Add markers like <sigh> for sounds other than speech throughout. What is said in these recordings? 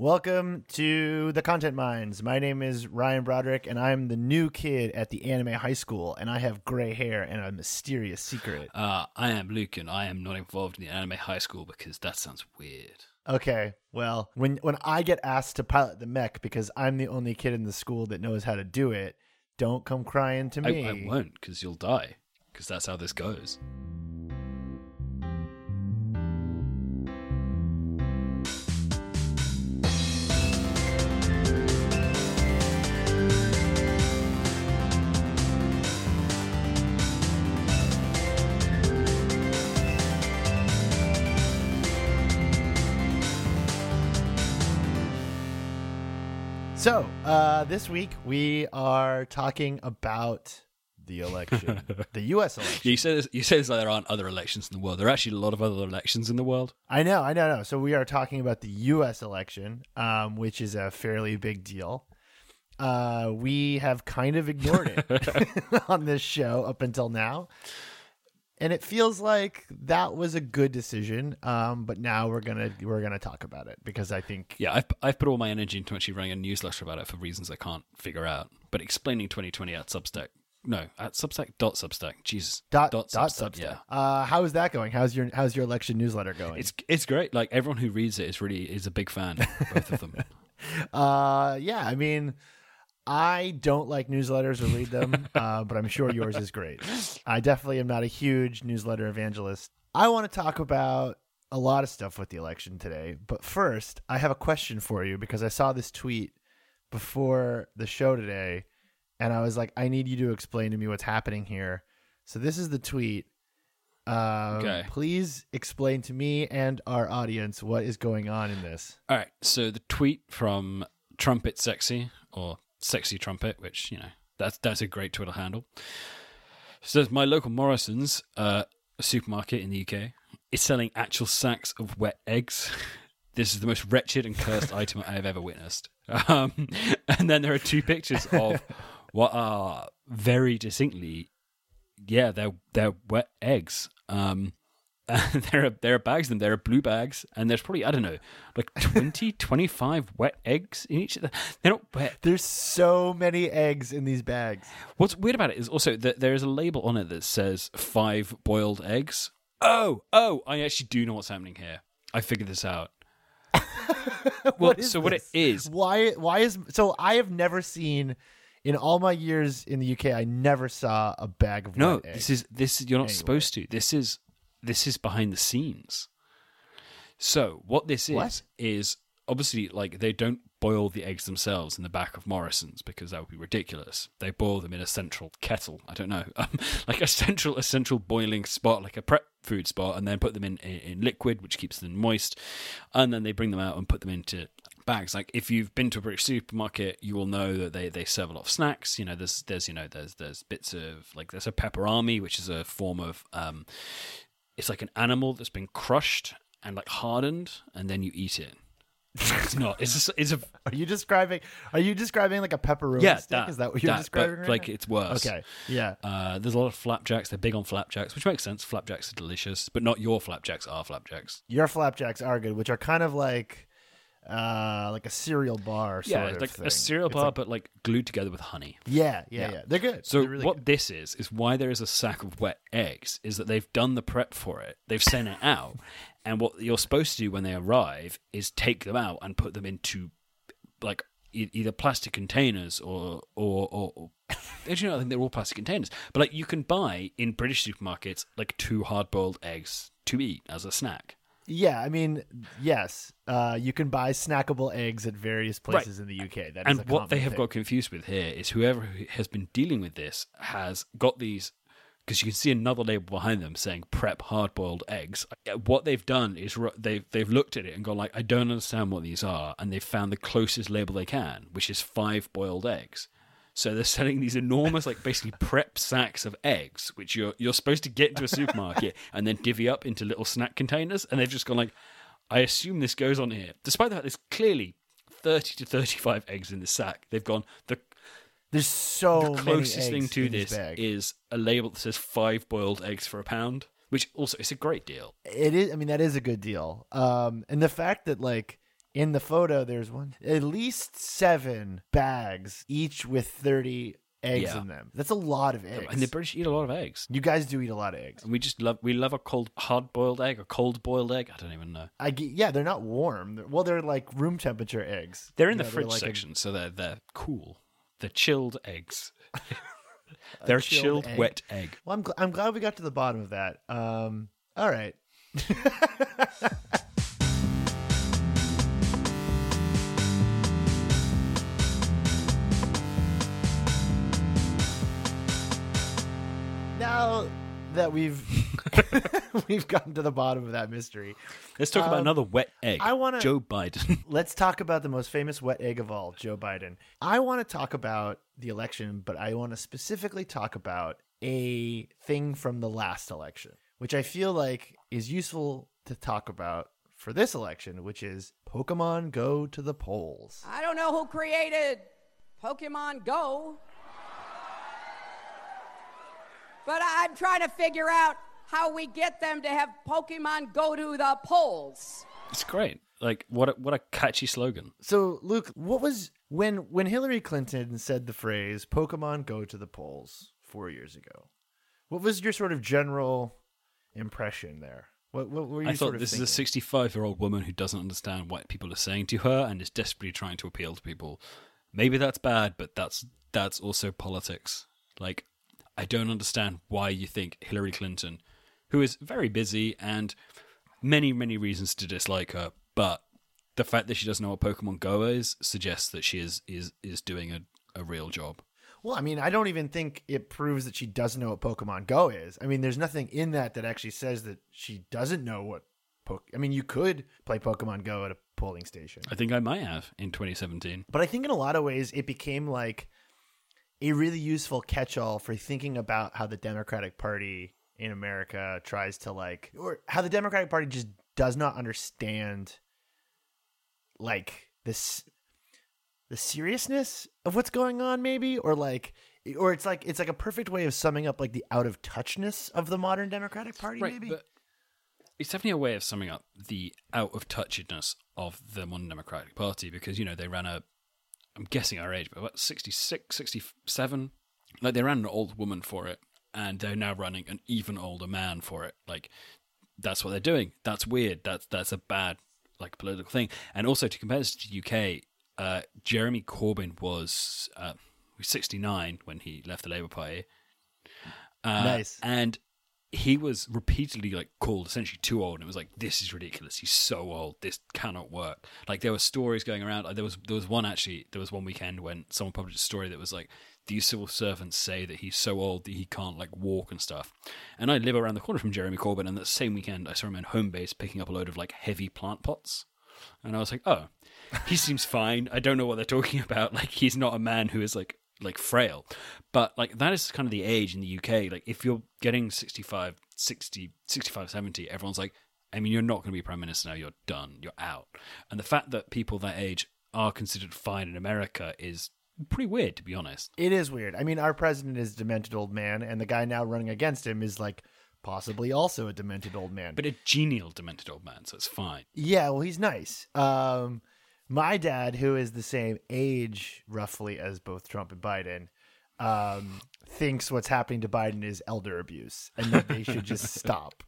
Welcome to the Content Mines. My name is Ryan Broderick, and I'm the new kid at the anime high school, and I have gray hair and a mysterious secret. Uh, I am Luke, and I am not involved in the anime high school because that sounds weird. Okay, well, when when I get asked to pilot the mech because I'm the only kid in the school that knows how to do it, don't come crying to I, me. I won't because you'll die because that's how this goes. Uh, this week we are talking about the election, <laughs> the U.S. election. You say this, you this like there aren't other elections in the world. There are actually a lot of other elections in the world. I know, I know, I know. So we are talking about the U.S. election, um, which is a fairly big deal. Uh, we have kind of ignored it <laughs> <laughs> on this show up until now, and it feels like that was a good decision. Um, but now we're gonna we're gonna talk about it because I think Yeah, I've, I've put all my energy into actually running a newsletter about it for reasons I can't figure out. But explaining 2020 at Substack, no, at Substack dot Substack. Jesus, dot dot dot Substack, Substack. yeah. Uh, how is that going? How's your how's your election newsletter going? It's it's great. Like everyone who reads it is really is a big fan. Both of them. <laughs> Uh, yeah, I mean, I don't like newsletters or read them, <laughs> uh, but I'm sure yours is great. I definitely am not a huge newsletter evangelist. I want to talk about a lot of stuff with the election today, but first, I have a question for you because I saw this tweet before the show today, and I was like, I need you to explain to me what's happening here. So this is the tweet. Uh, Okay. Please explain to me and our audience what is going on in this. All right. So the tweet from Trumpet Sexy or Sexy Trumpet, which you know that's that's a great Twitter handle, So my local Morrisons, uh, a supermarket in the UK, is selling actual sacks of wet eggs. <laughs> This is the most wretched and cursed <laughs> item I have ever witnessed. Um, <laughs> and then there are two pictures of what are very distinctly, yeah, they're they're wet eggs. Um, and <laughs> there are there are bags them. There are blue bags, and there's probably I don't know, like <laughs> 20, 25 wet eggs in each of them. They're not wet. There's so many eggs in these bags. What's weird about it is also that there is a label on it that says five boiled eggs. Oh, oh, I actually do know what's happening here. I figured this out. <laughs> well, What so what it is, Why? Why is so? I have never seen in all my years in the UK. I never saw a bag of no, wet eggs. this is this is you're not Anyway. supposed to. This is this is behind the scenes. So what this is What? is obviously like they don't boil the eggs themselves in the back of Morrisons because that would be ridiculous. They boil them in a central kettle. I don't know, um, <laughs> like a central a central boiling spot, like a prep food spot, and then put them in, in in liquid, which keeps them moist, and then they bring them out and put them into bags. Like if you've been to a British supermarket, you will know that they, they serve a lot of snacks. You know, there's there's you know there's there's bits of like there's a Peperami, which is a form of um, it's like an animal that's been crushed and like hardened, and then you eat it. It's not. It's a, it's a <laughs> Are you describing? Are you describing like a pepperoni yeah. stick? That, is that what you're that, describing? Right like now? it's worse. okay, yeah. Uh, there's a lot of flapjacks. They're big on flapjacks, which makes sense. Flapjacks are delicious, but not your flapjacks are flapjacks. Your flapjacks are good, which are kind of like, uh, like a cereal bar. Sort yeah, it's like thing. a cereal It's bar, like- but like glued together with honey. yeah, yeah, yeah, Yeah. They're good. So They're really what good. this is is why there is a sack of wet eggs is that they've done the prep for it. They've sent it out, <laughs> and what you're supposed to do when they arrive is take them out and put them into like e- either plastic containers or or or. or <laughs> Actually, no, I think they're all plastic containers. But like you can buy in British supermarkets like two hard-boiled eggs to eat as a snack. Yeah, I mean, yes, uh, you can buy snackable eggs at various places in the UK. That is and what they have thing. got confused with here is whoever has been dealing with this has got these because you can see another label behind them saying prep hard boiled eggs Uh, what they've done is they've they've looked at it and gone like i don't understand what these are and they've found the closest label they can which is five boiled eggs so they're selling these enormous like basically prep sacks of eggs which you're you're supposed to get into a supermarket <laughs> and then divvy up into little snack containers and they've just gone like i assume this goes on here despite the fact there's clearly 30 to 35 eggs in the sack they've gone the There's so the closest thing to this this bag. is a label that says five boiled eggs for a pound, which also is a great deal. it is. I mean, that is a good deal. Um, and the fact that like in the photo, there's one at least seven bags, each with thirty eggs Yeah. in them. That's a lot of eggs. And the British eat a lot of eggs. you guys do eat a lot of eggs. And we just love we love a cold hard boiled egg, a cold boiled egg. I don't even know. I get, yeah, they're not warm. They're- well, they're like room temperature eggs. They're in You the know, fridge like a- section, so they're they're cool. They're chilled eggs. <laughs> <laughs> they're a chilled chilled, egg. wet egg. well, I'm gl- I'm glad we got to the bottom of that. Um, all right. <laughs> now that we've <laughs> we've gotten to the bottom of that mystery, Let's talk about Um, another wet egg. I wanna- Joe Biden. <laughs> let's talk about the most famous wet egg of all, Joe Biden. I want to talk about the election, but I want to specifically talk about a thing from the last election, which I feel like is useful to talk about for this election, which is Pokemon Go to the polls. I don't know who created Pokemon Go, but I'm trying to figure out how we get them to have Pokemon go to the polls. it's great. Like what a, what a catchy slogan. So, Luke, what was when when Hillary Clinton said the phrase "Pokemon go to the polls" four years ago? What was your sort of general impression there? What, what were you I thought sort of this thinking? is a 65 year old woman who doesn't understand what people are saying to her and is desperately trying to appeal to people. Maybe that's bad, but that's that's also politics. Like, I don't understand why you think Hillary Clinton, who is very busy and many many reasons to dislike her, but the fact that she doesn't know what Pokemon Go is suggests that she is is is doing a, a real job. Well, I mean, I don't even think it proves that she doesn't know what Pokemon Go is. I mean, there's nothing in that that actually says that she doesn't know what. Po- I mean, you could play Pokemon Go at a polling station, I think I might have in 2017. but I think in a lot of ways it became like a really useful catch-all for thinking about how the Democratic Party in America tries to like, or how the Democratic Party just does not understand, like this the seriousness of what's going on maybe? Or like or it's like it's like a perfect way of summing up like the out of touchness of the modern democratic party maybe? But it's definitely a way of summing up the out of touchedness of the modern Democratic Party because, you know, they ran a, I'm guessing our age, but about 66, 67. Like, they ran an old woman for it, and they're now running an even older man for it. Like, that's what they're doing. That's weird. That's that's a bad, like, political thing. And also, to compare this to UK, uh, Jeremy Corbyn was uh, 69 when he left the Labour Party. Uh, Nice. And he was repeatedly like called essentially too old, and it was like, "This is ridiculous. He's so old. This cannot work." Like there were stories going around. Like, there was there was one actually. There was one weekend when someone published a story that was like, "These civil servants say that he's so old that he can't like walk and stuff." And I live around the corner from Jeremy Corbyn, and that same weekend I saw him in Homebase picking up a load of like heavy plant pots. And I was like, oh, he seems <laughs> fine. I don't know what they're talking about. Like, he's not a man who is like like frail. But like that is kind of the age in the UK. Like if you're getting 65, 60, 65, 70, everyone's like, I mean, you're not going to be prime minister now. You're done. You're out. And the fact that people that age are considered fine in America is pretty weird, to be honest. it is weird i mean our president is a demented old man and the guy now running against him is like possibly also a demented old man But a genial, demented old man, so it's fine. Yeah, well, he's nice. Um, my dad, who is the same age roughly as both Trump and Biden, um, thinks what's happening to Biden is elder abuse and that they should just <laughs> stop.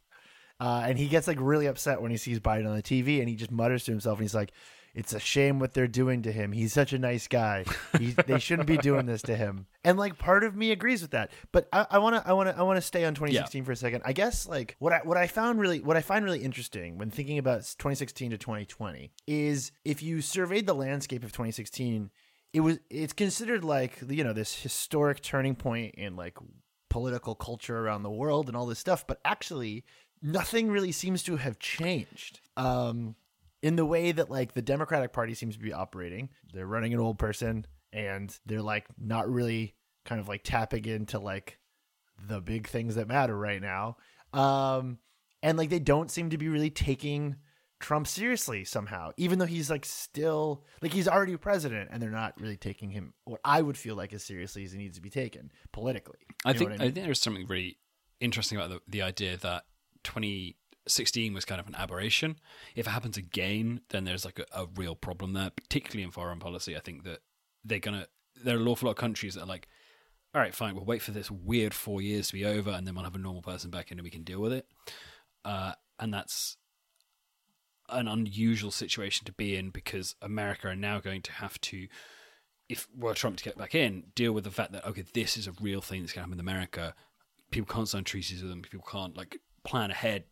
Uh, and he gets like really upset when he sees Biden on the TV, and he just mutters to himself, and he's like, "It's a shame what they're doing to him. He's such a nice guy. He, they shouldn't be doing this to him." And like, part of me agrees with that. But I want to, I want to, I want to stay on 2016 for a second. I guess like what I what I found really, what I find really interesting when thinking about 2016 to 2020 is if you surveyed the landscape of 2016, it was it's considered like you know this historic turning point in like political culture around the world and all this stuff, but actually nothing really seems to have changed. Um, in the way that like the Democratic Party seems to be operating, they're running an old person and they're like not really kind of like tapping into like the big things that matter right now. Um, and like they don't seem to be really taking Trump seriously somehow, even though he's like still like he's already president, and they're not really taking him what I would feel like as seriously as he needs to be taken politically. I You know think I, mean? think there's something really interesting about the, the idea that 20 16 was kind of an aberration. If it happens again, then there's like a, a real problem there, particularly in foreign policy. I think that they're gonna. There are an awful lot of countries that are like, all right, fine, we'll wait for this weird four years to be over, and then we'll have a normal person back in, and we can deal with it. Uh, and that's an unusual situation to be in because America are now going to have to, if were Trump to get back in, deal with the fact that okay, this is a real thing that's going to happen in America. People can't sign treaties with them. People can't like plan ahead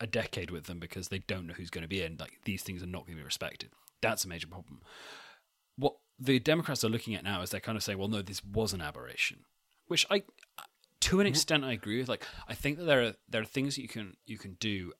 a decade with them because they don't know who's going to be in. Like these things are not going to be respected. That's a major problem. What the Democrats are looking at now is they're kind of say, well, no, this was an aberration, which I, to an mm-hmm. extent, I agree with. Like I think that there are there are things that you can you can do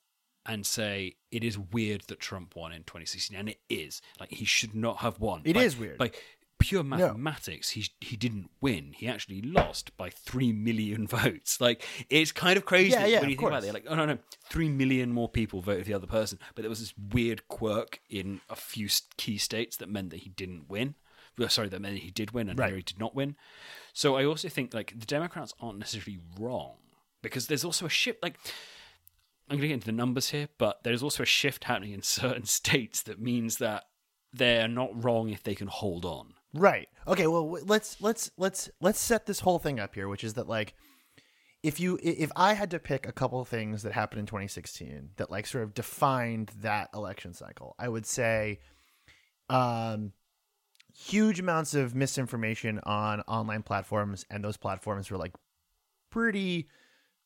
and say it is weird that Trump won in 2016, and it is. Like he should not have won. It is weird. By pure mathematics, he he didn't win. He actually lost by three million <laughs> votes. Like it's kind of crazy Yeah, yeah, when you think about it. Like oh no no, three million more people voted the other person, but there was this weird quirk in a few key states that meant that he didn't win. Well, sorry, that meant he did win and Right. Hillary did not win. So I also think like the Democrats aren't necessarily wrong because there's also a shift. Like I'm going to get into the numbers here, but there's also a shift happening in certain <laughs> states that means that they're not wrong if they can hold on. Right. Okay. Well, let's let's let's let's set this whole thing up here, which is that like, if you if I had to pick a couple of things that happened in 2016 that like sort of defined that election cycle, I would say, um, huge amounts of misinformation on online platforms, and those platforms were like pretty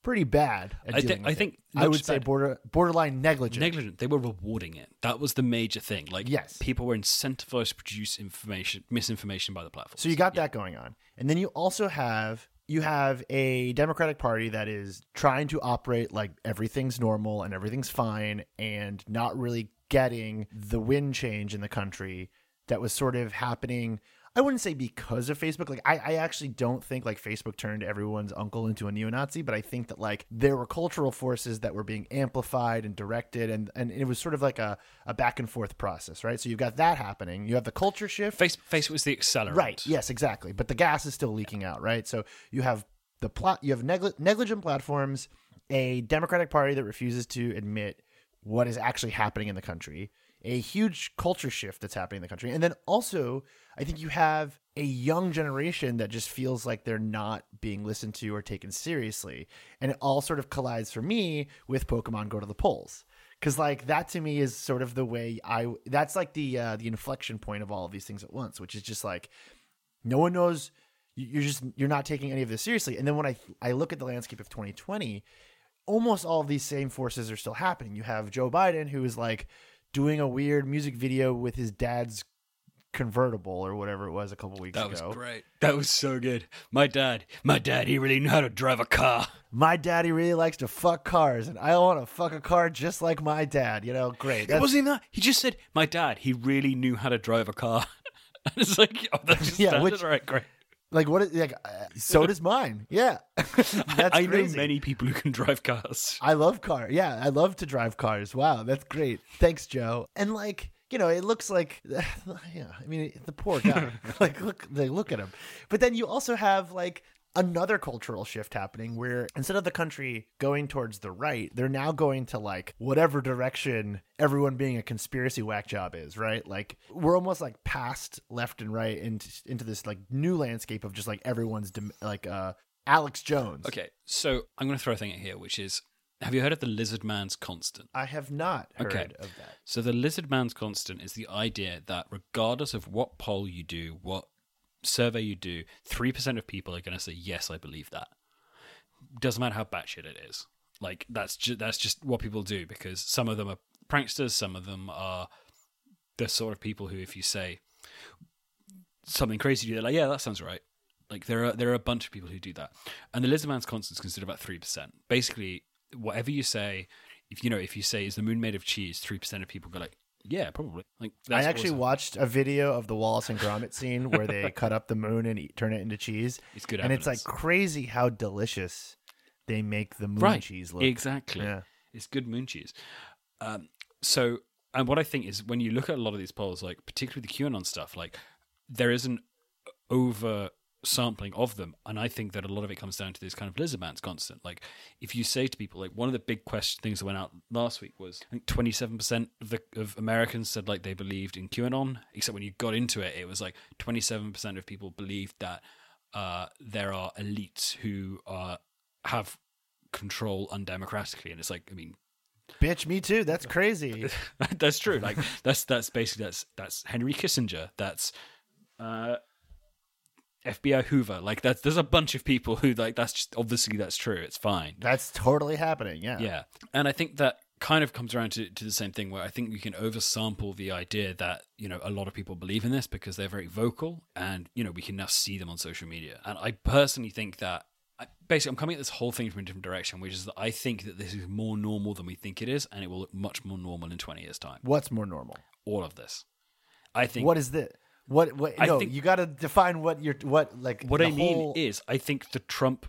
pretty bad. I with I think I would just say border borderline negligent. Negligent. They were rewarding it. That was the major thing. Like, Yes. people were incentivized to produce information, misinformation by the platform. So you got that going on, and then you also have you have a Democratic Party that is trying to operate like everything's normal and everything's fine, and not really getting the wind change in the country that was sort of happening. I wouldn't say because of Facebook. Like I, I actually don't think like Facebook turned everyone's uncle into a neo-Nazi, but I think that like there were cultural forces that were being amplified and directed, and and it was sort of like a, a back and forth process, right? So you've got that happening. You have the culture shift. Face, Facebook was the accelerant. Right. Yes, exactly. But the gas is still leaking out, right? So you have the plot. You have negli- negligent platforms, a Democratic Party that refuses to admit what is actually happening in the country, a huge culture shift that's happening in the country, and then also I think you have a young generation that just feels like they're not being listened to or taken seriously, and it all sort of collides for me with Pokemon Go to the polls because like that to me is sort of the way I that's like the uh, the inflection point of all of these things at once, which is just like no one knows you- you're just you're not taking any of this seriously. And then when I I look at the landscape of 2020, almost all of these same forces are still happening. You have Joe Biden who is like doing a weird music video with his dad's convertible or whatever it was a couple weeks ago. That was great. That was so good. My dad, my dad, he really knew how to drive a car. My daddy really likes to fuck cars, and I want to fuck a car just like my dad. You know, great. It wasn't even that. He just said, my dad, he really knew how to drive a car. <laughs> and it's like, oh, that's just Yeah, standard. which- All right, great. Like what? Is, like uh, so does mine. Yeah, <laughs> that's I crazy. know many people who can drive cars. I love car. Yeah, I love to drive cars. Wow, that's great. Thanks, Joe. And like you know, it looks like <laughs> yeah. I mean, the poor guy. <laughs> <laughs> like look, they look at him. But then you also have like another cultural shift happening where instead of the country going towards the right, they're now going to like whatever direction everyone being a conspiracy whack job is, right? Like we're almost like past left and right into into this like new landscape of just like everyone's dem- like uh Alex Jones. Okay, so I'm going to throw a thing at here, which is have you heard of the lizard man's constant? I have not heard Okay. of that. So the lizard man's constant is the idea that regardless of what poll you do, what survey you do, three percent of people are going to say yes, I believe that. Doesn't matter how batshit it is. Like that's just that's just what people do because some of them are pranksters, some of them are the sort of people who, if you say something crazy, to you, they're like, yeah, that sounds right. Like there are there are a bunch of people who do that, and the lizard man's constant is considered about three percent. Basically, whatever you say, if you know, if you say is the moon made of cheese, three percent of people go like, yeah, probably. Like that's I actually awesome. watched a video of the Wallace and Gromit scene where they cut up the moon and eat, turn it into cheese. <laughs> It's good and it's like crazy how delicious they make the moon right cheese look. exactly. Yeah. It's good moon cheese. Um, so, and what I think is when you look at a lot of these polls, like particularly the QAnon stuff, like there is an over sampling of them, and I think that a lot of it comes down to this kind of lizard man's constant. Like, if you say to people, like one of the big question things that went out last week was, I think twenty seven percent of the of Americans said like they believed in QAnon, except when you got into it, it was like twenty seven percent of people believed that uh, there are elites who uh, have control undemocratically, and it's like, I mean, Bitch, me too. That's crazy. <laughs> that's true. Like that's that's basically that's that's Henry Kissinger. That's uh, FBI Hoover. Like that's there's a bunch of people who like that's just obviously that's true. It's fine. That's totally happening. Yeah. Yeah, and I think that kind of comes around to, to the same thing where I think you can oversample the idea that you know a lot of people believe in this because they're very vocal and you know we can now see them on social media. And I personally think that I, basically I'm coming at this whole thing from a different direction, which is that I think that this is more normal than we think it is, and it will look much more normal in 20 years' time. What's more normal? All of this, I think. What is this? What? What? I no, think- you got to define what you're. What like? what I mean whole- is, I think the Trump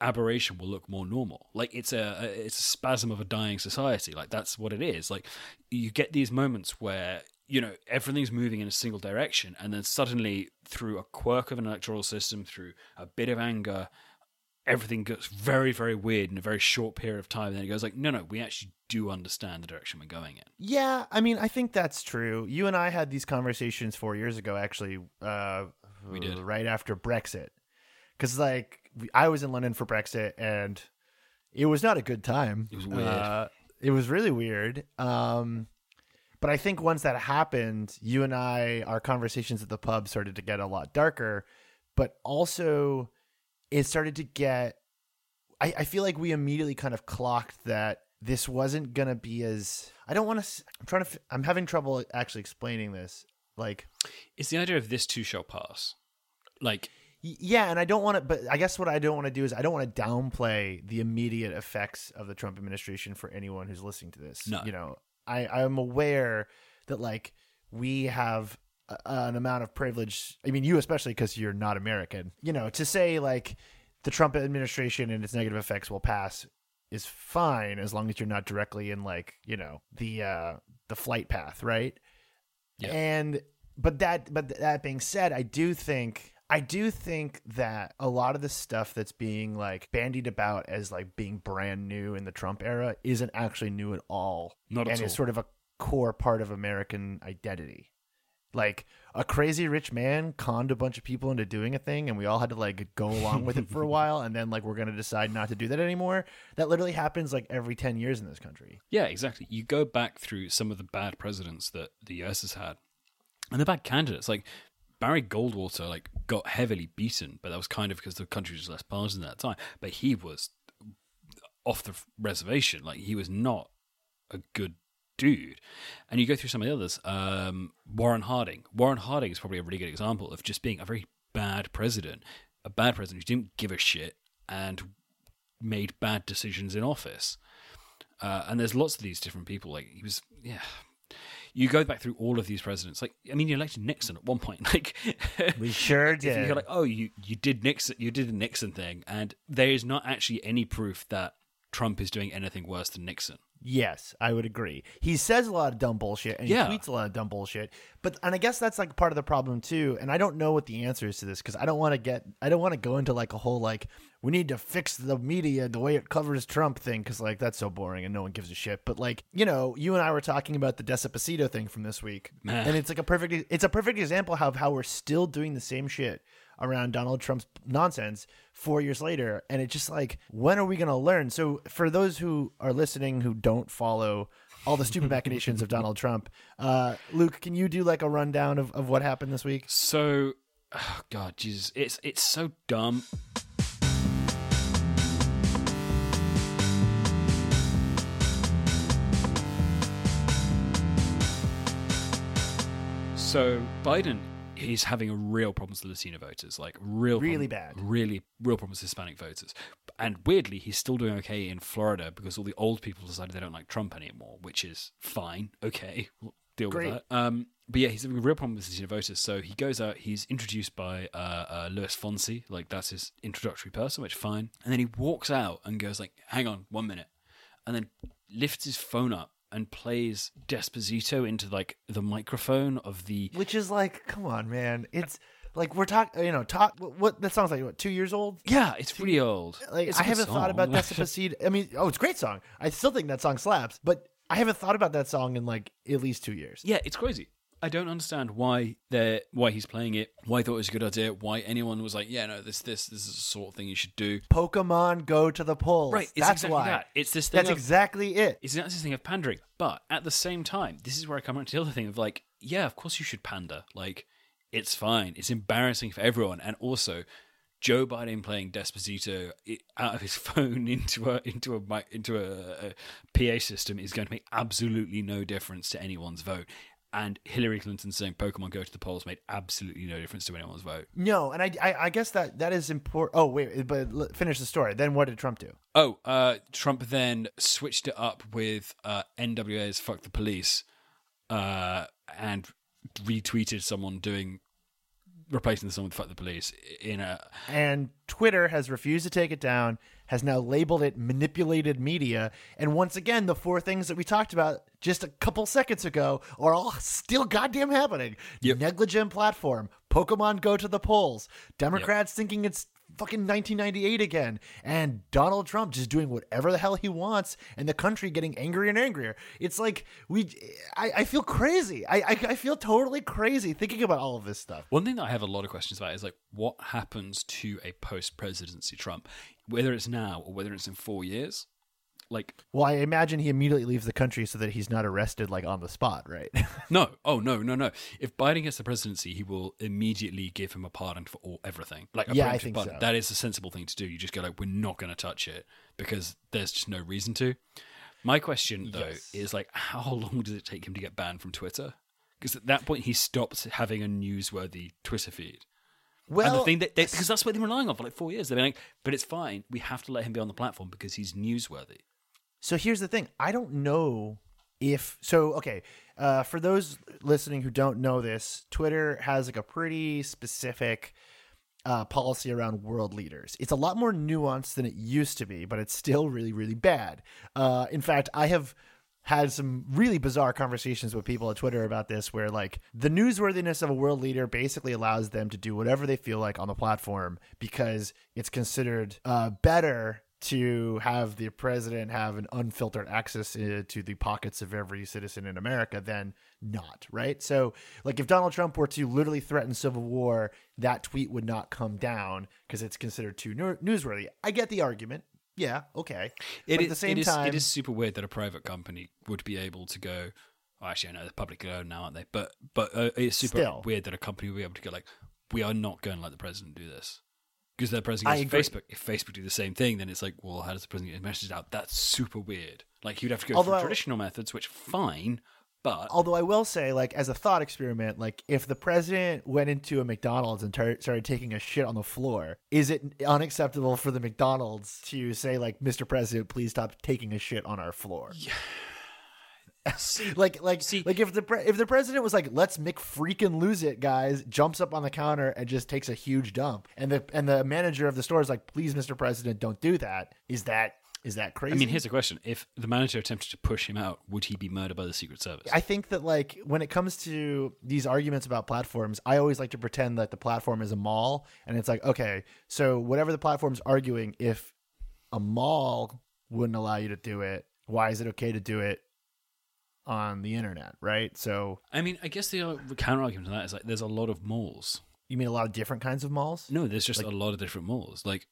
aberration will look more normal. Like it's a, a it's a spasm of a dying society. Like that's what it is. Like you get these moments where you know everything's moving in a single direction, and then suddenly through a quirk of an electoral system, through a bit of anger. Everything gets very, very weird in a very short period of time. And then it goes like, no, no, we actually do understand the direction we're going in. Yeah, I mean, I think that's true. You and I had these conversations four years ago, actually. Uh, We did. right after Brexit, because like I was in London for Brexit, and it was not a good time. It was weird. Uh, it was really weird. Um, but I think once that happened, you and I, our conversations at the pub started to get a lot darker. But also, it started to get. I, I feel like we immediately kind of clocked that this wasn't gonna be as. I don't want to. I'm trying to. I'm having trouble actually explaining this. Like, It's the idea of this too shall pass. Like yeah, and I don't want to. But I guess what I don't want to do is I don't want to downplay the immediate effects of the Trump administration for anyone who's listening to this. No. You know, I I'm aware that like we have a, an amount of privilege. I mean, you especially because you're not American. You know, to say like the Trump administration and its negative effects will pass is fine as long as you're not directly in like you know the uh the flight path, right? Yeah. And but that but that being said, I do think I do think that a lot of the stuff that's being like bandied about as like being brand new in the Trump era isn't actually new at all. Not at and all. is sort of a core part of American identity. Like a crazy rich man conned a bunch of people into doing a thing, and we all had to like go along with it for a <laughs> while, and then like we're gonna decide not to do that anymore. That literally happens like every ten years in this country. Yeah, exactly. You go back through some of the bad presidents that the US has had, and the bad candidates. Like Barry Goldwater, like got heavily beaten, but that was kind of because the country was less partisan at that time. But he was off the reservation. Like he was not a good dude. And you go through some of the others. Um, Warren Harding. Warren Harding is probably a really good example of just being a very bad president, a bad president who didn't give a shit and made bad decisions in office. Uh, and there's lots of these different people. Like he was, yeah. You go back through all of these presidents. Like I mean, you elected Nixon at one point. <laughs> Like We sure did. You're like, oh, you you did Nixon, you did the Nixon thing, and there is not actually any proof that Trump is doing anything worse than Nixon. Yes, I would agree. He says a lot of dumb bullshit and Yeah. he tweets a lot of dumb bullshit. But and I guess that's like part of the problem too. And I don't know what the answer is to this because I don't want to get I don't want to go into like a whole like we need to fix the media the way it covers Trump thing because like that's so boring and no one gives a shit. But like you know, you and I were talking about the Despacito thing from this week, <sighs> and it's like a perfect it's a perfect example of how we're still doing the same shit around Donald Trump's nonsense four years later. And it's just like, when are we going to learn? So, for those who are listening who don't follow all the stupid machinations of Donald Trump, uh, Luke, can you do like a rundown of, of what happened this week? So, oh God, Jesus, it's it's so dumb. So Biden is having a real problems with Latino voters, like real, Really problem- bad. really real problems with Hispanic voters. And weirdly, he's still doing okay in Florida because all the old people decided they don't like Trump anymore, which is fine. Okay, we'll deal Great. with that. Um, but yeah, he's having a real problem with Latino voters. So he goes out. He's introduced by uh, uh, Luis Fonsi, like that's his introductory person, which fine. And then he walks out and goes like, "Hang on, one minute," and then lifts his phone up and plays Despacito into like the microphone of the Which is like, come on, man. It's like we're talking, you know, talk. What that song's like? What two years old? Yeah, it's pretty old. Like It's I haven't thought about song. <laughs> Despacito. I mean, oh, it's a great song. I still think that song slaps, but I haven't thought about that song in like at least two years. Yeah, it's crazy. I don't understand why they why he's playing it, why he thought it was a good idea, why anyone was like, yeah, no, this this this is the sort of thing you should do. Pokemon go to the polls. Right, it's that's exactly why. that. It's this thing That's of- exactly it. It's not this thing of pandering, but at the same time, this is where I come around to the other thing of like, yeah, of course you should pander. Like, it's fine. It's embarrassing for everyone, and also Joe Biden playing Despacito i- out of his <laughs> phone into a into a mic- into a, a PA system is going to make absolutely no difference to anyone's vote. And Hillary Clinton saying Pokemon go to the polls made absolutely no difference to anyone's vote. No, and I, I, I guess that that is important. Oh wait, but l- finish the story. Then what did Trump do? Oh, uh, Trump then switched it up with uh, NWA's "Fuck the Police" uh, and retweeted someone doing replacing the song with "Fuck the Police" in a And Twitter has refused to take it down. Has now labeled it manipulated media. And once again, the four things that we talked about just a couple seconds ago are all still goddamn happening. Yep. Negligent platform. Pokemon go to the polls. Democrats thinking it's fucking 1998 again. And Donald Trump just doing whatever the hell he wants and the country getting angrier and angrier. It's like we I, I feel crazy. I, I I feel totally crazy thinking about all of this stuff. One thing that I have a lot of questions about is like what happens to a post presidency Trump, whether it's now or whether it's in four years. Like, Well, I imagine he immediately leaves the country so that he's not arrested like on the spot, right? <laughs> no, oh no, no, no. If Biden gets the presidency, he will immediately give him a pardon for all everything. Like, a Yeah, I think so. That is a sensible thing to do. You just go like, we're not going to touch it because there's just no reason to. My question though Yes. is like, how long does it take him to get banned from Twitter? Because at that point, he stops having a newsworthy Twitter feed. well, and the thing that they, because that's what they've been relying on for like four years. They've been like, but it's fine. We have to let him be on the platform because he's newsworthy. So here's the thing. I don't know if so. Okay, uh, for those listening who don't know this, Twitter has like a pretty specific uh, policy around world leaders. It's a lot more nuanced than it used to be, but it's still really, really bad. Uh, in fact, I have had some really bizarre conversations with people at Twitter about this, where like the newsworthiness of a world leader basically allows them to do whatever they feel like on the platform because it's considered uh, better to have the president have an unfiltered access to the pockets of every citizen in America than not, right? So, like, if Donald Trump were to literally threaten civil war, that tweet would not come down because it's considered too newsworthy. I get the argument. Yeah, okay. It but is, at the same it is, time, it is super weird that a private company would be able to go. Well, actually, I know they're publicly owned now, aren't they? But but uh, it's super Still. weird that a company would be able to go like, we are not going to let the president do this because the president goes. Facebook. If Facebook do the same thing, then it's like, well, how does the president get his message out? That's super weird. Like you'd have to go Although- through traditional methods, which fine, but Although I will say, like as a thought experiment, like if the president went into a McDonald's and tar- started taking a shit on the floor, is it unacceptable for the McDonald's to say, like, "Mr. President, please stop taking a shit on our floor"? Like, like, See- like if the pre- if the president was like, "Let's make freaking lose it, guys," jumps up on the counter and just takes a huge dump, and the and the manager of the store is like, "Please, Mr. President, don't do that." Is that is that crazy? I mean, here's a question: If the manager attempted to push him out, would he be murdered by the Secret Service? I think that like when it comes to these arguments about platforms, I always like to pretend that the platform is a mall, and it's like, okay, so whatever the platform's arguing, if a mall wouldn't allow you to do it, why is it okay to do it on the internet, right? So I mean, I guess the, counter argument to that is like there's a lot of malls. you mean a lot of different kinds of malls? No, there's just like, a lot of different malls. Like,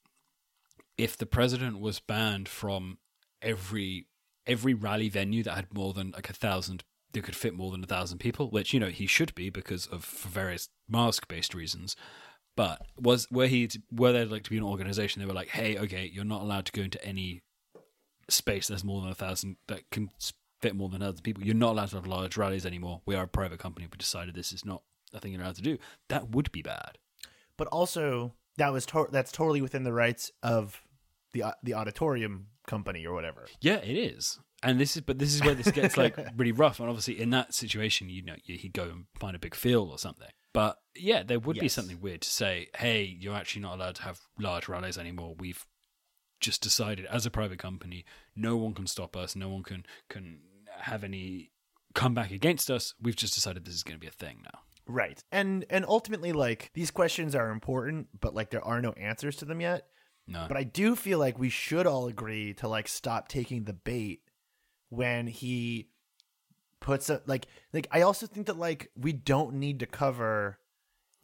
if the president was banned from every every rally venue that had more than like a thousand, that could fit more than a thousand people, which you know he should be because of for various mask based reasons. But was were he to, were there like to be an organization? They were like, hey, okay, you're not allowed to go into any space that's more than a thousand that can fit more than other people. You're not allowed to have large rallies anymore. We are a private company. We decided this is not a thing you're allowed to do. That would be bad. But also that was to- that's totally within the rights of the the auditorium company or whatever. Yeah, it is. And this is, but this is where this gets like <laughs> really rough. And obviously, in that situation, you know, he'd go and find a big field or something. But yeah, there would be something weird to say, "Hey, you're actually not allowed to have large rallies anymore. We've just decided, as a private company, no one can stop us. No one can can have any comeback against us. We've just decided this is going to be a thing now." Right. And and ultimately like these questions are important, but like there are no answers to them yet. No. But I do feel like we should all agree to like stop taking the bait when he puts a like like I also think that like we don't need to cover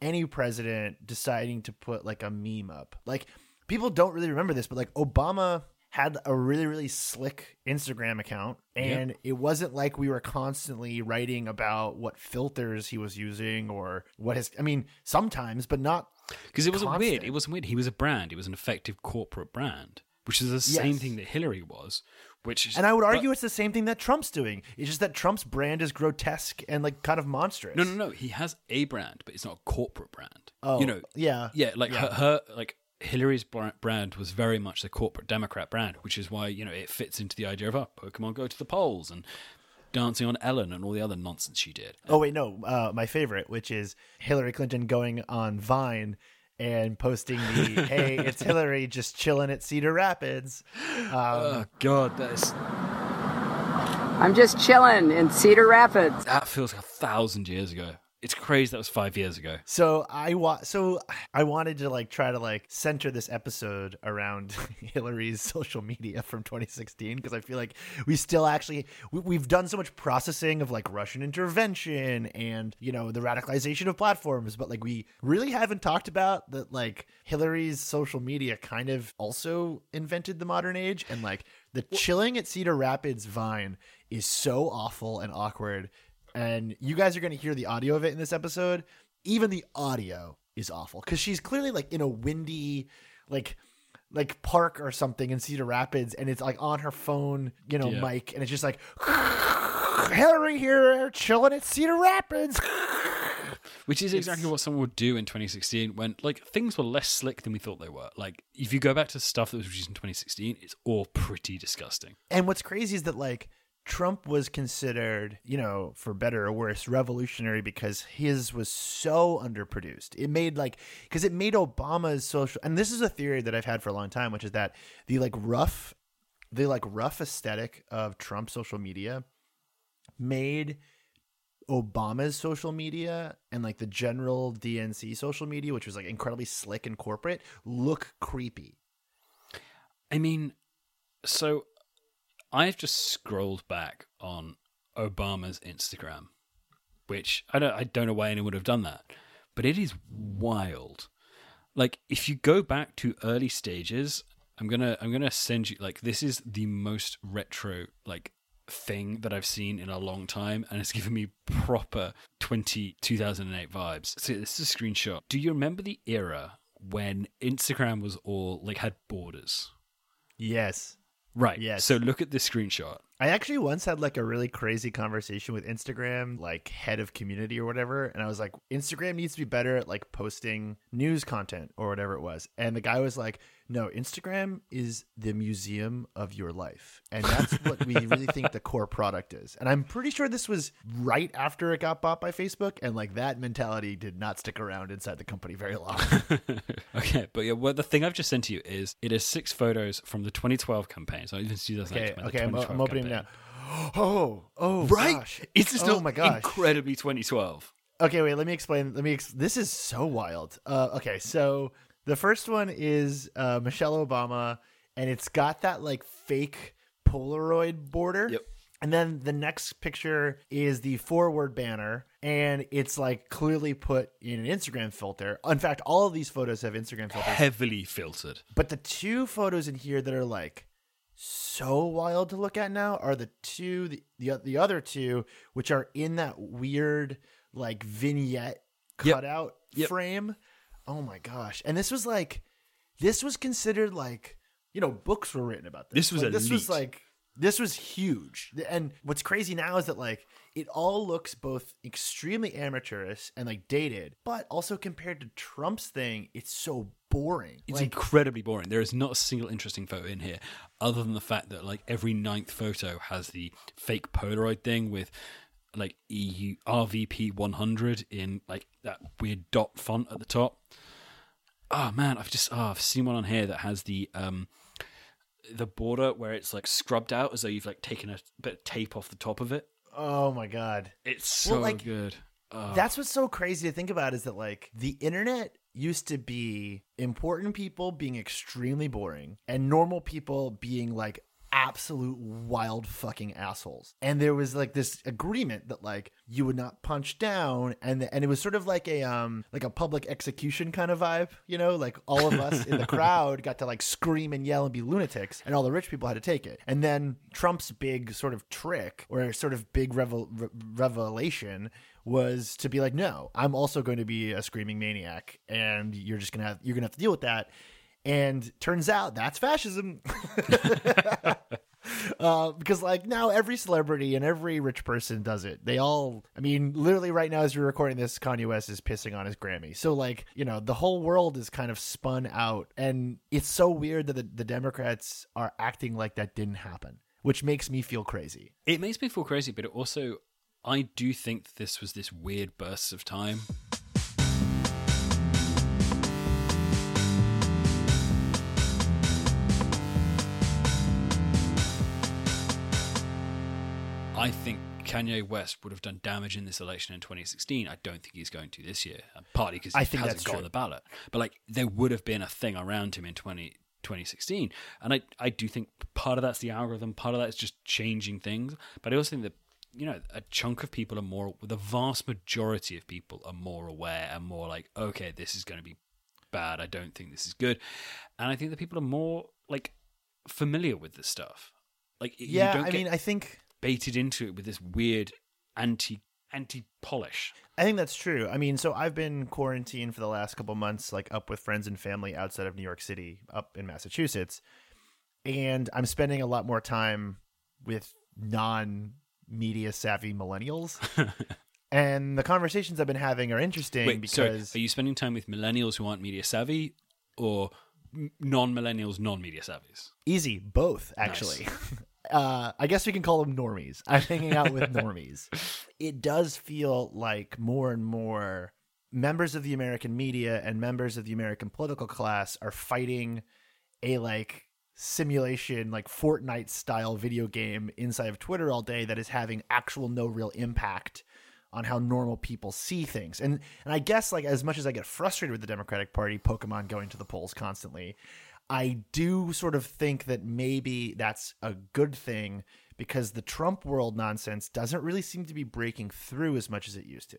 any president deciding to put like a meme up. Like people don't really remember this, but like Obama had a really really slick Instagram account and it wasn't like we were constantly writing about what filters he was using or what his I mean sometimes but not Because it wasn't weird. It wasn't weird. He was a brand. He was an effective corporate brand, which is the same Yes. thing that Hillary was. Which is, and I would but- argue it's the same thing that Trump's doing. It's just that Trump's brand is grotesque and like kind of monstrous. no, no, no. He has a brand, but it's not a corporate brand. Oh, you know, yeah. yeah, like Yeah. Her, her, like Hillary's brand was very much the corporate Democrat brand, which is why you know it fits into the idea of oh, Pokemon go to the polls and dancing on Ellen and all the other nonsense she did. Oh wait, no. Uh, my favorite, which is Hillary Clinton going on Vine and posting the <laughs> "Hey, it's Hillary just chilling at Cedar Rapids." Um, Oh God, that is I'm just chilling in Cedar Rapids. that feels like a thousand years ago. It's crazy that was five years ago. so I wa- so I wanted to like try to like center this episode around <laughs> Hillary's social media from 2016 because I feel like we still actually we, we've done so much processing of like Russian intervention and you know the radicalization of platforms, but like we really haven't talked about that like Hillary's social media kind of also invented the modern age and like the chilling at Cedar Rapids Vine is so awful and awkward and you guys are going to hear the audio of it in this episode. Even the audio is awful because she's clearly like in a windy, like, like park or something in Cedar Rapids, and it's like on her phone, you know, Yeah. mic, and it's just like <laughs> Hillary here chilling at Cedar Rapids. <laughs> Which is exactly what someone would do in 2016 when like things were less slick than we thought they were. Like if you go back to stuff that was released in 2016, it's all pretty disgusting. And what's crazy is that like Trump was considered, you know, for better or worse, revolutionary because his was so underproduced. It made like because it made Obama's social and this is a theory that I've had for a long time, which is that the like rough the like rough aesthetic of Trump's social media made Obama's social media and like the general DNC social media, which was like incredibly slick and corporate, look creepy. I mean, so I've just scrolled back on Obama's Instagram, which I don't I don't know why anyone would have done that, but it is wild. Like if you go back to early stages, I'm gonna I'm gonna send you like this is the most retro like thing that I've seen in a long time, and it's <laughs> given me proper 20 2008 vibes. So this is a screenshot. Do you remember the era when Instagram was all like had borders? Yes. Right. Yeah. So look at this screenshot. I actually once had like a really crazy conversation with Instagram, like head of community or whatever, and I was like, Instagram needs to be better at like posting news content or whatever it was. And the guy was like, No, Instagram is the museum of your life. And that's what we really think the core product is. And I'm pretty sure this was right after it got bought by Facebook, and like that mentality did not stick around inside the company very long. <laughs> okay, but yeah, well, the thing I've just sent to you is it is six photos from the 2012 campaign. So even 2008, okay, okay, I'm, I'm opening campaign. now. <gasps> Oh, oh, Right? gosh. It's just oh my gosh. incredibly 2012. Okay, wait. Let me explain. Let me. Ex- this is so wild. Uh, okay, so the first one is uh, Michelle Obama, and it's got that like fake Polaroid border. Yep. And then the next picture is the forward banner, and it's like clearly put in an Instagram filter. In fact, all of these photos have Instagram filters. Heavily filtered. But the two photos in here that are like so wild to look at now are the two the the, the other two which are in that weird like vignette Yep. cutout Yep. frame. Oh my gosh. And this was like this was considered like you know books were written about this. This was Like, this was like this was huge. And what's crazy now is that like it all looks both extremely amateurish and like dated, but also compared to Trump's thing, it's so boring. It's like incredibly boring. There is not a single interesting photo in here, other than the fact that like every ninth photo has the fake Polaroid thing with like EU RVP 100 in like that weird dot font at the top. Oh man, I've just oh, I've seen one on here that has the um the border where it's like scrubbed out as though you've like taken a bit of tape off the top of it. Oh my god. It's so Well, like- good. Ah. That's what's so crazy to think about is that like the internet used to be important people being extremely boring and normal people being like absolute wild fucking assholes. And there was like this agreement that like you would not punch down and and it was sort of like a um like a public execution kind of vibe, you know, like all of us in the <laughs> crowd got to like scream and yell and be lunatics and all the rich people had to take it. And then Trump's big sort of trick or sort of big revel- re- revelation was to be like, no, I'm also going to be a screaming maniac, and you're just gonna have you're gonna have to deal with that. And turns out that's fascism. <laughs> uh, because like now every celebrity and every rich person does it. They all, I mean, literally right now as we're recording this, Kanye West is pissing on his Grammy. So like, you know, the whole world is kind of spun out, and it's so weird that the, the Democrats are acting like that didn't happen, which makes me feel crazy. It makes me feel crazy, but it also, I do think this was this weird burst of time. I think Kanye West would have done damage in this election in 2016. I don't think he's going to this year, uh, partly because he I think hasn't got on the ballot. But like, there would have been a thing around him in 20, 2016, and I I do think part of that's the algorithm, part of that is just changing things. But I also think that you know a chunk of people are more, the vast majority of people are more aware and more like, okay, this is going to be bad. I don't think this is good, and I think that people are more like familiar with this stuff. Like, you Yeah, don't I get- mean, I think baited into it with this weird anti anti polish. I think that's true. I mean, so I've been quarantined for the last couple months, like up with friends and family outside of New York City, up in Massachusetts, and I'm spending a lot more time with non-media savvy millennials. <laughs> and the conversations I've been having are interesting Wait, because are you spending time with millennials who aren't media savvy or non millennials, non media savvies? easy, both actually. <laughs> uh, I guess we can call them normies. I'm hanging out with <laughs> normies. It does feel like more and more members of the American media and members of the American political class are fighting a like simulation, like Fortnite style video game inside of Twitter all day that is having actual no real impact on how normal people see things. And and I guess like as much as I get frustrated with the Democratic Party, Pokemon going to the polls constantly, I do sort of think that maybe that's a good thing because the Trump world nonsense doesn't really seem to be breaking through as much as it used to.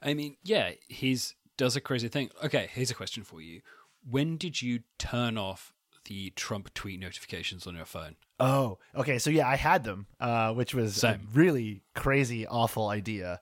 I mean, yeah, he's does a crazy thing. Okay, here's a question for you. When did you turn off the Trump tweet notifications on your phone? Oh, okay. So yeah, I had them, uh, which was Same. a really crazy, awful idea.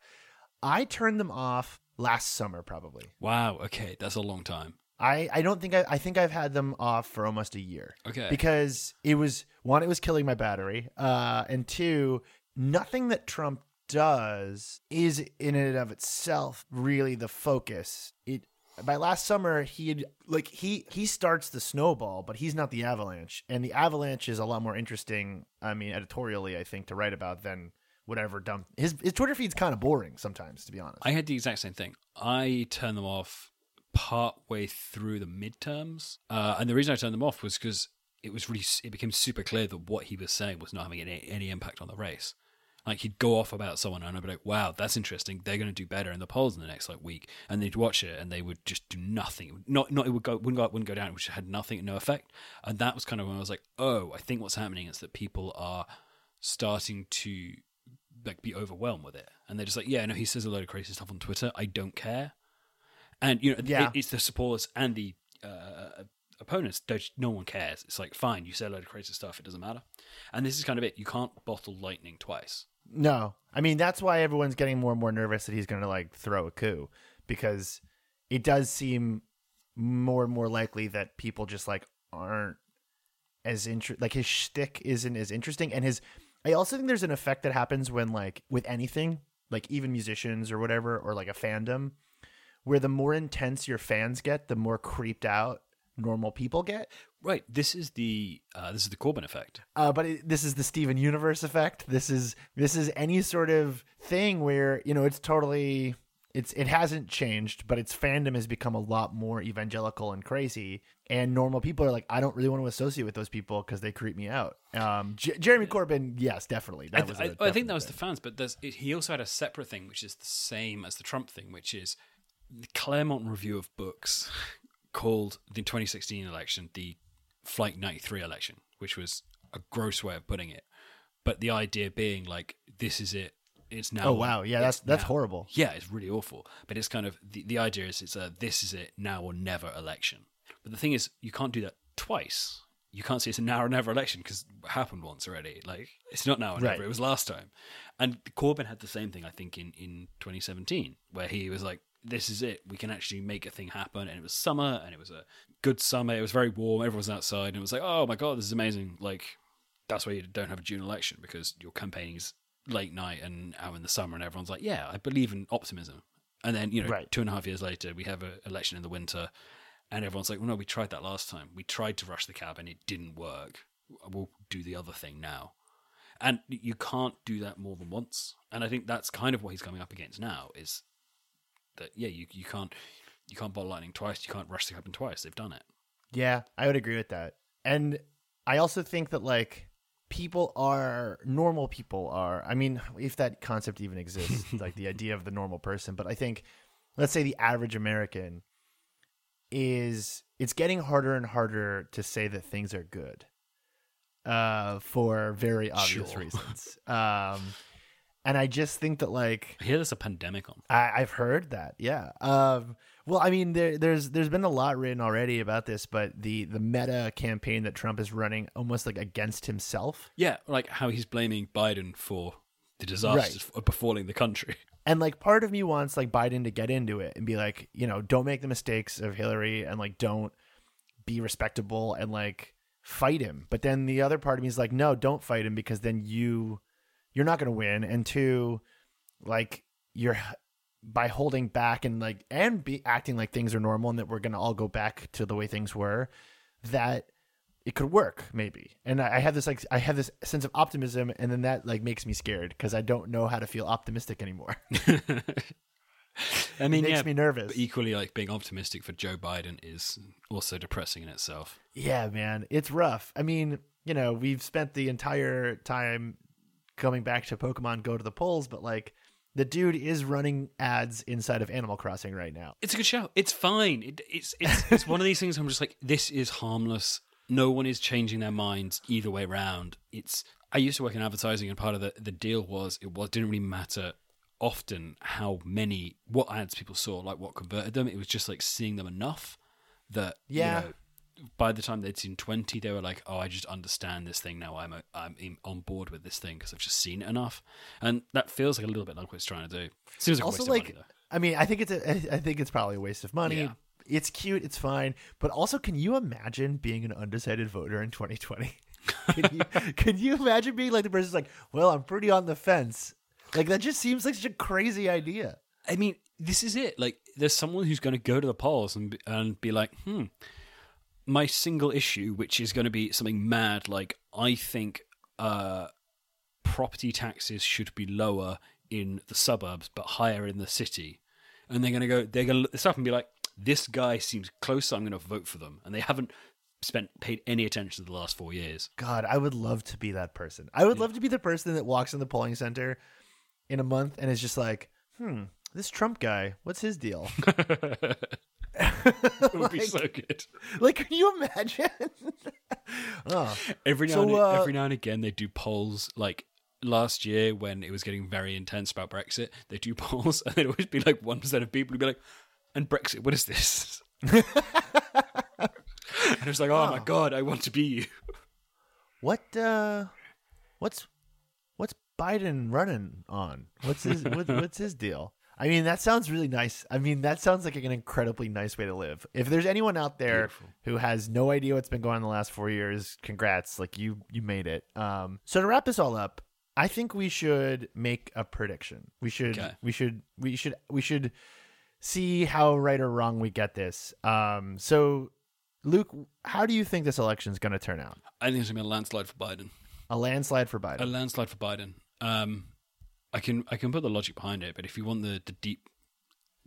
I turned them off last summer, probably. Wow, okay, that's a long time. I, I don't think I, I think I've had them off for almost a year. Okay. Because it was one, it was killing my battery. Uh, and two, nothing that Trump does is in and of itself really the focus. It by last summer he had like he he starts the snowball, but he's not the avalanche. And the avalanche is a lot more interesting, I mean, editorially, I think, to write about than whatever dumb his his Twitter feed's kind of boring sometimes, to be honest. I had the exact same thing. I turn them off part way through the midterms, uh, and the reason I turned them off was because it was really it became super clear that what he was saying was not having any, any impact on the race. Like he'd go off about someone, and I'd be like, "Wow, that's interesting. They're going to do better in the polls in the next like week." And they'd watch it, and they would just do nothing. Not, not it would go, wouldn't go, up, wouldn't go down. Which had nothing, no effect. And that was kind of when I was like, "Oh, I think what's happening is that people are starting to like be overwhelmed with it, and they're just like, yeah, no, he says a load of crazy stuff on Twitter. I don't care." And you know, Yeah. it, it's the supporters and the uh, opponents. Don't, no one cares. It's like, fine, you say a load of crazy stuff. It doesn't matter. And this is kind of it. You can't bottle lightning twice. No, I mean that's why everyone's getting more and more nervous that he's going to like throw a coup because it does seem more and more likely that people just like aren't as inter- like his shtick isn't as interesting, and his. I also think there's an effect that happens when like with anything, like even musicians or whatever, or like a fandom, where the more intense your fans get, the more creeped out normal people get. Right. This is the uh, this is the Corbyn effect. Uh, but it, this is the Steven Universe effect. This is this is any sort of thing where you know it's totally it's it hasn't changed, but its fandom has become a lot more evangelical and crazy. And normal people are like, I don't really want to associate with those people because they creep me out. Um, J- Jeremy Corbyn, yes, definitely. That I, was. I- think that was the fans, but he also had a separate thing, which is the same as the Trump thing, which is the Claremont Review of Books called the 2016 election the Flight 93 election, which was a gross way of putting it. But the idea being like, this is it. It's now. Oh wow, yeah, that's that's now. horrible. Yeah, it's really awful. But it's kind of the, the idea is it's a this is it now or never election. But the thing is, you can't do that twice. You can't say it's a now or never election because it happened once already. Like it's not now or Right. never. It was last time. And Corbyn had the same thing, I think, in in 2017, where he was like, "This is it. We can actually make a thing happen." And it was summer, and it was a good summer. It was very warm. Everyone was outside, and it was like, "Oh my god, this is amazing!" Like that's why you don't have a June election because your campaigning is late night and out in the summer, and everyone's like, "Yeah, I believe in optimism." And then you know, Right. two and a half years later, we have an election in the winter, and everyone's like, "Well, no, we tried that last time. We tried to rush the cab, and it didn't work. We'll do the other thing now." And you can't do that more than once. And I think that's kind of what he's coming up against now is that yeah, you you can't you can't bottle lightning twice. You can't rush the in twice. They've done it. Yeah, I would agree with that. And I also think that like people are normal people are I mean, if that concept even exists, <laughs> like the idea of the normal person, but I think let's say the average American is it's getting harder and harder to say that things are good. Uh for very obvious Sure. reasons. Um and I just think that like I hear there's a pandemic on. I, I've heard that. Yeah. Um, well, I mean, there, there's there's been a lot written already about this, but the the meta campaign that Trump is running, almost like against himself, Yeah, like how he's blaming Biden for the disasters of befalling the country. <laughs> and like part of me wants like Biden to get into it and be like, you know, don't make the mistakes of Hillary, and like don't be respectable and like fight him. But then the other part of me is like, no, don't fight him because then you you're not going to win, and two, like you're by holding back and like and be acting like things are normal and that we're going to all go back to the way things were that it could work maybe and i I have this like i have this sense of optimism and then that like makes me scared because i don't know how to feel optimistic anymore <laughs> I mean, it makes yeah, me nervous. But equally, like being optimistic for Joe Biden is also depressing in itself. yeah man it's rough i mean you know we've spent the entire time coming back to pokemon go to the polls but like the dude is running ads inside of animal crossing right now It's a good show. It's fine. It, it's it's it's one of these things. I'm just like, this is harmless. No one is changing their minds either way round. It's. I used to work in advertising, and part of the the deal was it was didn't really matter often how many what ads people saw, like what converted them. It was just like seeing them enough that you Yeah. know, by the time they'd seen 20 they were like oh i just understand this thing now. I'm a, i'm in, on board with this thing because i've just seen it enough. And that feels like a little bit like what it's trying to do. Seems like also like money i mean i think it's a i think it's probably a waste of money. Yeah. it's cute. It's fine. But also can you imagine being an undecided voter in 2020 <laughs> can you can you imagine being like the person's like well i'm pretty on the fence. Like that just seems like such a crazy idea. I mean, this is it. Like, there's someone who's going to go to the polls and and be like, hmm, my single issue, which is going to be something mad, like I think uh, property taxes should be lower in the suburbs but higher in the city, and they're going to go, they're going to look this up and be like, this guy seems close, I'm going to vote for them, and they haven't spent paid any attention to the last four years. god i would love to be that person. I would love to be the person that walks in the polling center in a month and is just like hmm this trump guy what's his deal <laughs> <laughs> <laughs> It would be so good. like can you imagine <laughs> oh Every now, So, and, uh, every now and again, they do polls. Like last year, when it was getting very intense about Brexit, they do <laughs> polls, and there'd always be like one percent of people who'd be like, "And Brexit, what is this?" and it's like, "Oh, my god, I want to be you." What uh what's what's Biden running on? What's his what, what's his deal? I mean, that sounds really nice. I mean, that sounds like an incredibly nice way to live. If there's anyone out there Beautiful. who has no idea what's been going on the last 4 years, congrats. Like you you made it. Um so to wrap this all up, I think we should make a prediction. We should Okay. we should we should we should see how right or wrong we get this. Um so Luke, how do you think this election is going to turn out? I think it's gonna be a landslide for Biden. A landslide for Biden. A landslide for Biden. Um, I can I can put the logic behind it, but if you want the, the deep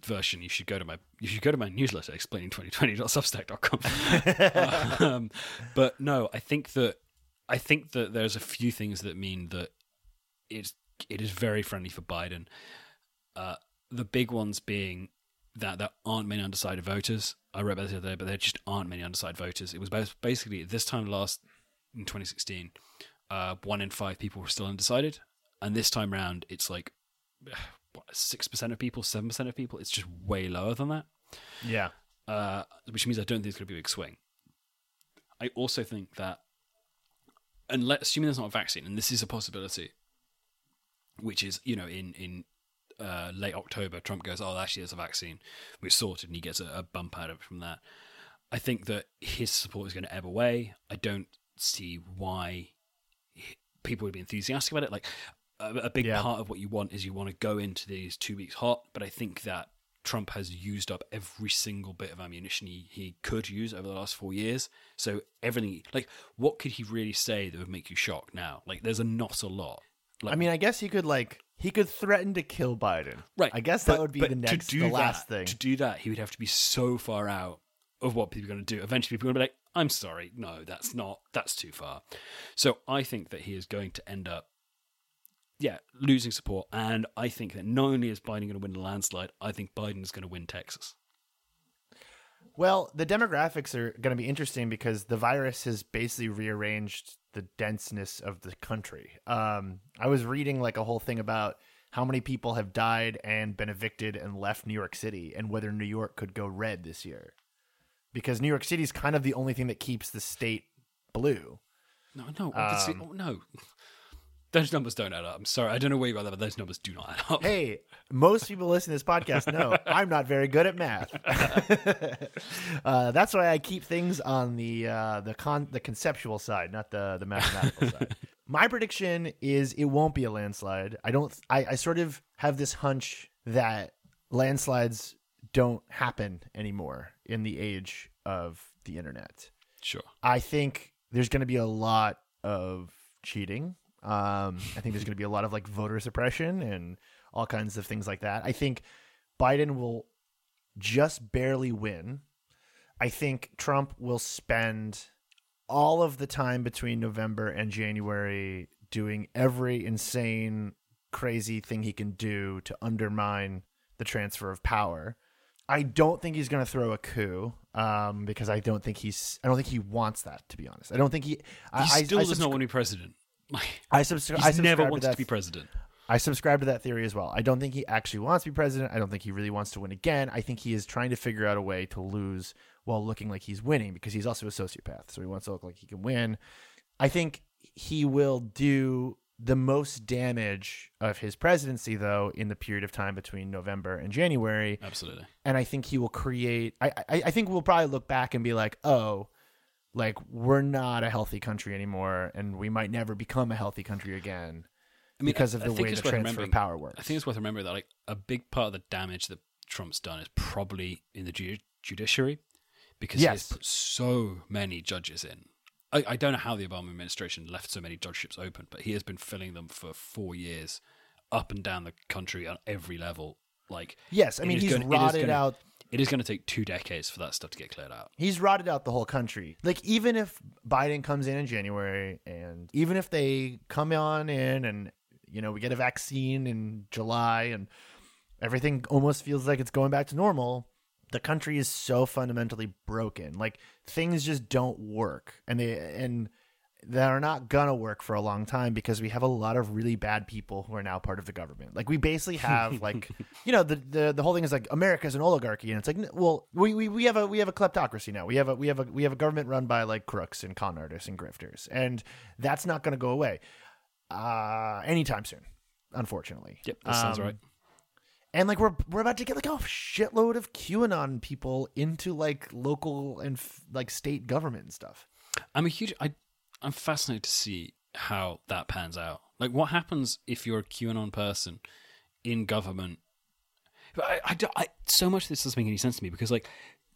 version, you should go to my you should go to my newsletter explaining 2020.substack.com. <laughs> um, but no, I think that I think that there's a few things that mean that it's it is very friendly for Biden. Uh, the big ones being that there aren't many undecided voters. I wrote about this the other day, but there just aren't many undecided voters. It was basically this time last in 2016, uh, one in five people were still undecided, and this time round, it's like <sighs> six percent of people, seven percent of people. It's just way lower than that. Yeah, uh, which means I don't think it's going to be a big swing. I also think that, and let assuming there's not a vaccine, and this is a possibility, which is you know in in uh, late October, Trump goes, "Oh, actually, there's a vaccine. We're sorted," and he gets a, a bump out of it from that. I think that his support is going to ebb away. I don't see why people would be enthusiastic about it. Like a, a big yeah. part of what you want is you want to go into these two weeks hot, but I think that Trump has used up every single bit of ammunition he, he could use over the last four years. So everything, like, what could he really say that would make you shocked now? Like, there's a not a lot. Like, I mean, I guess he could like he could threaten to kill Biden. Right. I guess that would be the next, the last that, thing. To do that, he would have to be so far out of what people are going to do. Eventually, people are going to be like, "I'm sorry, no, that's not. That's too far." So I think that he is going to end up, yeah, losing support. And I think that not only is Biden going to win the landslide, I think Biden is going to win Texas. Well, the demographics are going to be interesting because the virus has basically rearranged the denseness of the country. Um, I was reading like a whole thing about how many people have died and been evicted and left New York City and whether New York could go red this year. Because New York City is kind of the only thing that keeps the state blue. No, no, um, oh, no. Those numbers don't add up. I'm sorry. I don't know where you that, but those numbers do not add up. Hey, most people listening to this podcast know <laughs> I'm not very good at math. <laughs> uh, that's why I keep things on the uh, the con the conceptual side, not the the mathematical side. <laughs> My prediction is it won't be a landslide. I don't. I, I sort of have this hunch that landslides don't happen anymore in the age of the internet. Sure. I think there's going to be a lot of cheating um, I think there's going to be a lot of like voter suppression and all kinds of things like that. I think Biden will just barely win. I think Trump will spend all of the time between November and January doing every insane, crazy thing he can do to undermine the transfer of power. I don't think he's going to throw a coup um, because I don't think he's. I don't think he wants that. To be honest, I don't think he. He I, still I, I not want to be president. I, subscri- I subscribe never wants to, to be president. I subscribe to that theory as well. I don't think he actually wants to be president. I don't think he really wants to win again. I think he is trying to figure out a way to lose while looking like he's winning because he's also a sociopath. So he wants to look like he can win. I think he will do the most damage of his presidency, though, in the period of time between November and January. Absolutely. And I think he will create. I, I, I think we'll probably look back and be like, oh, like we're not a healthy country anymore and we might never become a healthy country again I mean, because of the way the transfer of power works. I think it's worth remembering that like a big part of the damage that Trump's done is probably in the ju- judiciary because yes. he has put so many judges in. I, I, don't know how the Obama administration left so many judgeships open, but he has been filling them for four years, up and down the country on every level. Like yes, I mean he's going, rotted out it is going to take two decades for that stuff to get cleared out. He's rotted out the whole country. Like even if Biden comes in in January, and even if they come on in, and you know we get a vaccine in July, and everything almost feels like it's going back to normal. The country is so fundamentally broken. Like things just don't work, and they and that are not gonna work for a long time because we have a lot of really bad people who are now part of the government. Like we basically have <laughs> like you know the, the the whole thing is like America's an oligarchy and it's like well we, we we have a we have a kleptocracy now. We have a we have a we have a government run by like crooks and con artists and grifters and that's not to go away uh anytime soon unfortunately. Yep, that sounds um, right. And like we're we're about to get like a shitload of QAnon people into like local and like state government and stuff. I'm a huge I I'm fascinated to see how that pans out. Like, what happens if you're a QAnon person in government? I, I, I, so much of this doesn't make any sense to me because, like,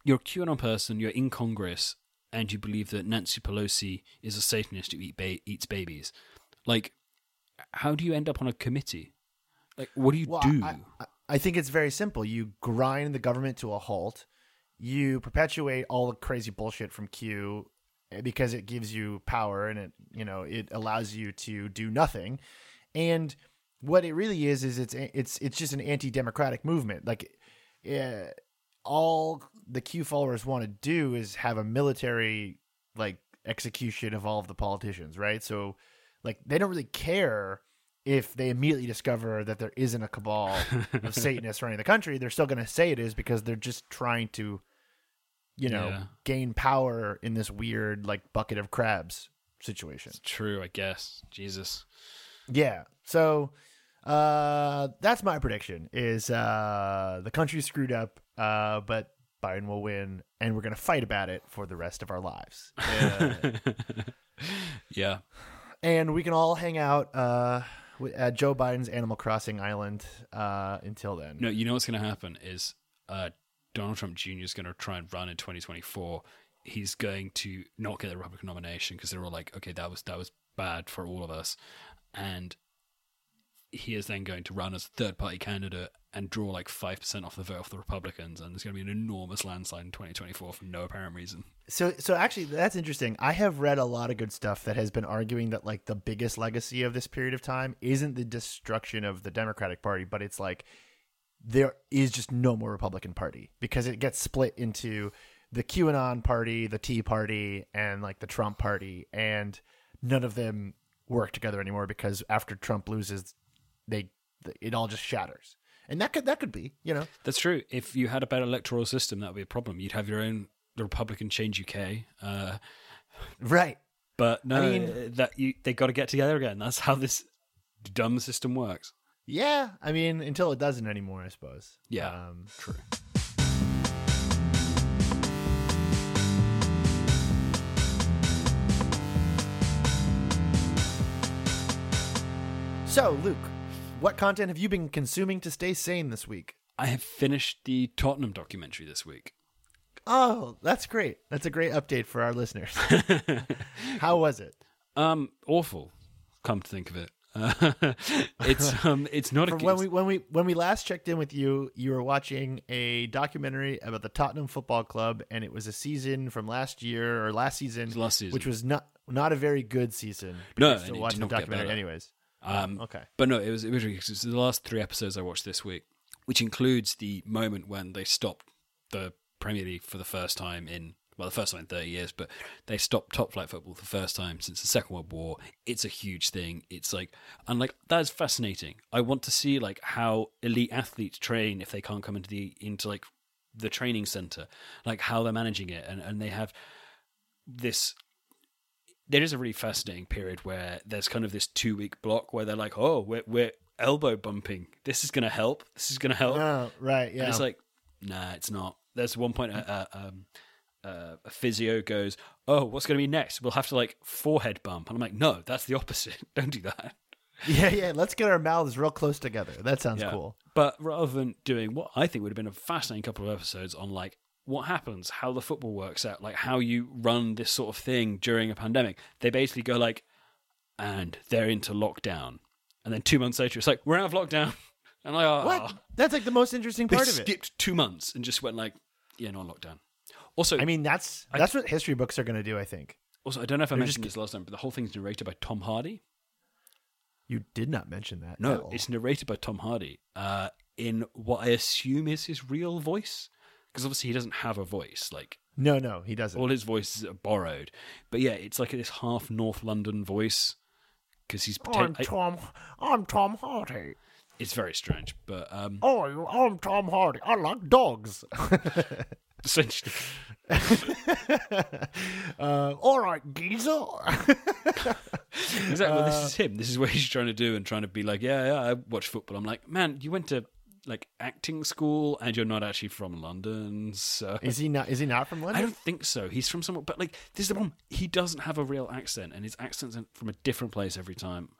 you're a QAnon person, you're in Congress, and you believe that Nancy Pelosi is a Satanist who eat ba- eats babies. Like, how do you end up on a committee? Like, what do you well, do? I, I think it's very simple. You grind the government to a halt. You perpetuate all the crazy bullshit from Q because it gives you power and it you know it allows you to do nothing. And what it really is is it's it's it's just an anti-democratic movement. Like uh, all the Q followers want to do is have a military like execution of all of the politicians, right? So like they don't really care if they immediately discover that there isn't a cabal of <laughs> Satanists running the country, they're still going to say it is because they're just trying to, you know, Yeah. gain power in this weird like bucket of crabs situation. It's true, I guess. Jesus. Yeah. So uh that's my prediction is uh the country's screwed up uh but Biden will win and we're going to fight about it for the rest of our lives. Uh, <laughs> yeah. <sighs> and we can all hang out uh at Joe Biden's Animal Crossing island uh until then. No, you know what's going to happen is uh, Donald Trump Jr. is going to try and run in 2024. He's going to not get the Republican nomination because they're all like, okay, that was that was bad for all of us, and he is then going to run as a third party candidate and draw like five percent off the vote of the Republicans, and there's going to be an enormous landslide in 2024 for no apparent reason. So so actually that's interesting. I have read a lot of good stuff that has been arguing that like the biggest legacy of this period of time isn't the destruction of the Democratic Party, but it's like there is just no more Republican Party because it gets split into the QAnon party, the Tea Party, and like the Trump party, and none of them work together anymore because after Trump loses, they it all just shatters. And that could that could be, you know. That's true. If you had a better electoral system, that would be a problem. You'd have your own the Republican Change UK. Uh, Right. But no, I mean- that you they got to get together again. That's how this dumb system works. Yeah, I mean, until it doesn't anymore, I suppose. Yeah. Um, True. so, Luke, what content have you been consuming to stay sane this week? I have finished the Tottenham documentary this week. Oh, that's great. That's a great update for our listeners. <laughs> How was it? Um, awful. Come to think of it, uh, <laughs> it's <laughs> um, it's not a when we when we when we last checked in with you, you were watching a documentary about the Tottenham Football Club, and it was a season from last year or last season, last season. which was not not a very good season. but No, still it watching the documentary anyways. Um, Okay. But no, it was it was 'cause it's the last three episodes I watched this week, which includes the moment when they stopped the Premier League for the first time in well, the first time in thirty years, but they stopped top flight football for the first time since the Second World War. It's a huge thing. It's like and like that is fascinating. I want to see like how elite athletes train if they can't come into the into like the training center, like how they're managing it, and and they have this there is a really fascinating period where there's kind of this two week block where they're like, oh, we're, we're elbow bumping. This is going to help. This is going to help. Oh, right. Yeah. And it's like, nah, it's not. There's one point uh, uh, um, uh, a physio goes, oh, what's going to be next? We'll have to like forehead bump. And I'm like, no, that's the opposite. <laughs> Don't do that. yeah, yeah. Let's get our mouths real close together. That sounds Yeah. cool. But rather than doing what I think would have been a fascinating couple of episodes on like what happens, how the football works out, like how you run this sort of thing during a pandemic, they basically go like, and they're into lockdown. And then two months later, it's like, we're out of lockdown. <laughs> And I, oh, What? That's like the most interesting part of it. skipped two months and just went like, yeah, no lockdown. Also, I mean, that's that's what history books are going to do. I think. also, I don't know if I they're mentioned just- this last time, but the whole thing's narrated by Tom Hardy. You did not mention that. No, it's narrated by Tom Hardy uh, in what I assume is his real voice. Because obviously he doesn't have a voice. Like, no, no, he doesn't. all his voices are borrowed. But yeah, it's like this half North London voice. Because he's. I'm pretend- I- Tom. I'm Tom Hardy. it's very strange. But um, Oh, I'm Tom Hardy. I like dogs. <laughs> essentially. <laughs> uh, all right, geezer. <laughs> Exactly. well, this Uh, is him. This is what he's trying to do and trying to be like, yeah, yeah, I watch football. I'm like, man, you went to like acting school and you're not actually from London. So <laughs> is he not? Is he not from London? I don't think so. He's from somewhere, but like, this is the problem. He doesn't have a real accent, and his accent's from a different place every time.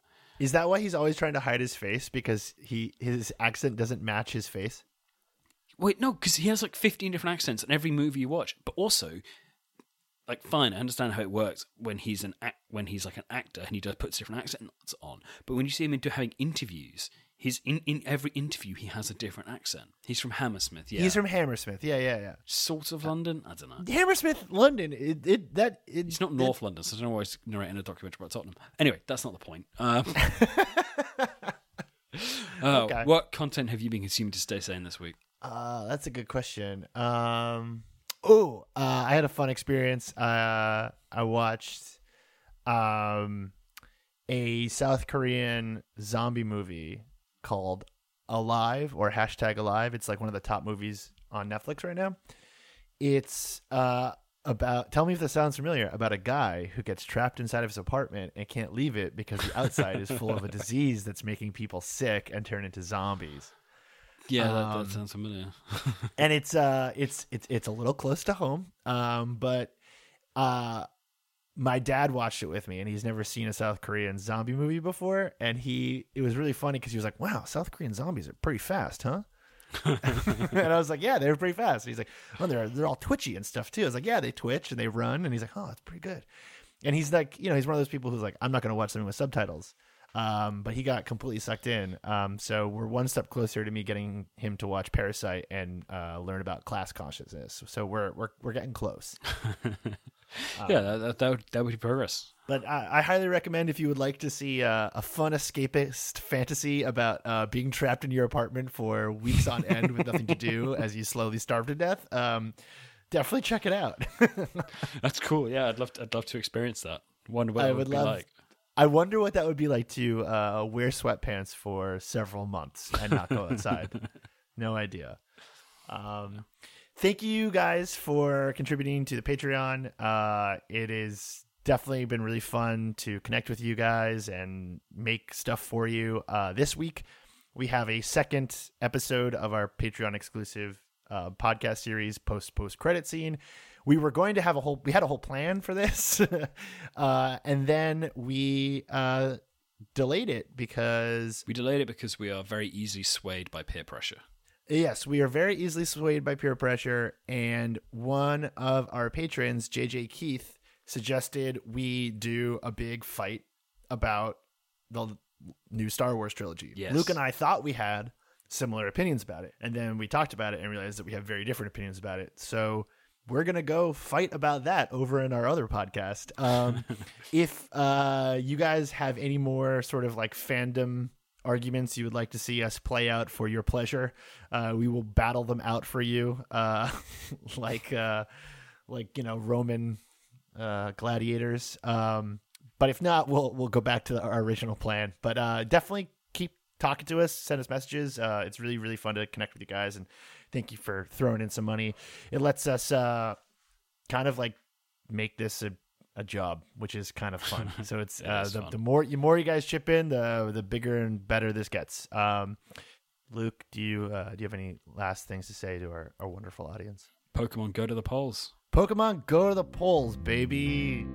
Is that why he's always trying to hide his face because he his accent doesn't match his face? Wait, no, because he has like 15 different accents in every movie you watch. But also, like, fine, I understand how it works when he's an act- when he's like an actor and he does puts different accents on. But when you see him into having interviews, He's in, in every interview. He has a different accent. He's from Hammersmith. Yeah, He's from Hammersmith. Yeah, yeah, yeah. sort of London. I don't know. Hammersmith, London. It, it that it, He's not North London, so I don't know why he's narrating a documentary about Tottenham. Anyway, that's not the point. Um, <laughs> <laughs> uh, Okay. What content have you been consuming to stay sane this week? Uh, that's a good question. Um, oh, uh, I had a fun experience. Uh, I watched um, a South Korean zombie movie called Alive or hashtag Alive. It's like one of the top movies on Netflix right now. It's uh, about, tell me if this sounds familiar, about a guy who gets trapped inside of his apartment and can't leave it because the outside is full of a <laughs> disease that's making people sick and turn into zombies. Yeah, that, Um, that sounds familiar. <laughs> and it's uh it's it's it's a little close to home um but uh my dad watched it with me and he's never seen a south korean zombie movie before. And he it was really funny because he was like wow south korean zombies are pretty fast huh and i was like yeah they're pretty fast. And he's like oh they're they're all twitchy and stuff too. I was like yeah they twitch and they run. And he's like oh that's pretty good. And he's like you know he's one of those people who's like i'm not going to watch something with subtitles um, but he got completely sucked in. Um, so we're one step closer to me getting him to watch Parasite and uh, learn about class consciousness. So we're we're we're getting close. <laughs> yeah, that, that, that, would, that would be progress. But I, I highly recommend if you would like to see uh, a fun escapist fantasy about uh, being trapped in your apartment for weeks on end with nothing to do <laughs> as you slowly starve to death. Um, definitely check it out. <laughs> That's cool. Yeah, I'd love to, I'd love to experience that. Wonder what I it would, would be love- like. I wonder what that would be like to uh, wear sweatpants for several months and not go outside. <laughs> no idea. Um, thank you guys for contributing to the Patreon. Uh, it is definitely been really fun to connect with you guys and make stuff for you. Uh, this week, we have a second episode of our Patreon exclusive uh, podcast series, post post credit scene. We were going to have a whole, we had a whole plan for this, <laughs> uh, and then we uh, delayed it because We delayed it because we are very easily swayed by peer pressure. Yes, we are very easily swayed by peer pressure, and one of our patrons, JJ Keith, suggested we do a big fight about the new Star Wars trilogy. Yes. Luke and I thought we had similar opinions about it, and then we talked about it and realized that we have very different opinions about it. So we're gonna go fight about that over in our other podcast. Um, <laughs> if uh, you guys have any more sort of like fandom arguments you would like to see us play out for your pleasure, uh, we will battle them out for you, uh, <laughs> like uh, like you know Roman uh, gladiators. Um, but if not, we'll we'll go back to our original plan. But uh, definitely talking to us, send us messages. Uh, it's really really fun to connect with you guys, and thank you for throwing in some money. It lets us uh, kind of like make this a a job, which is kind of fun. <laughs> So it's It uh, the, fun. the more the more you guys chip in, the the bigger and better this gets. Um, Luke, do you uh, do you have any last things to say to our, our wonderful audience? Pokemon go to the polls. Pokemon, go to the polls, baby.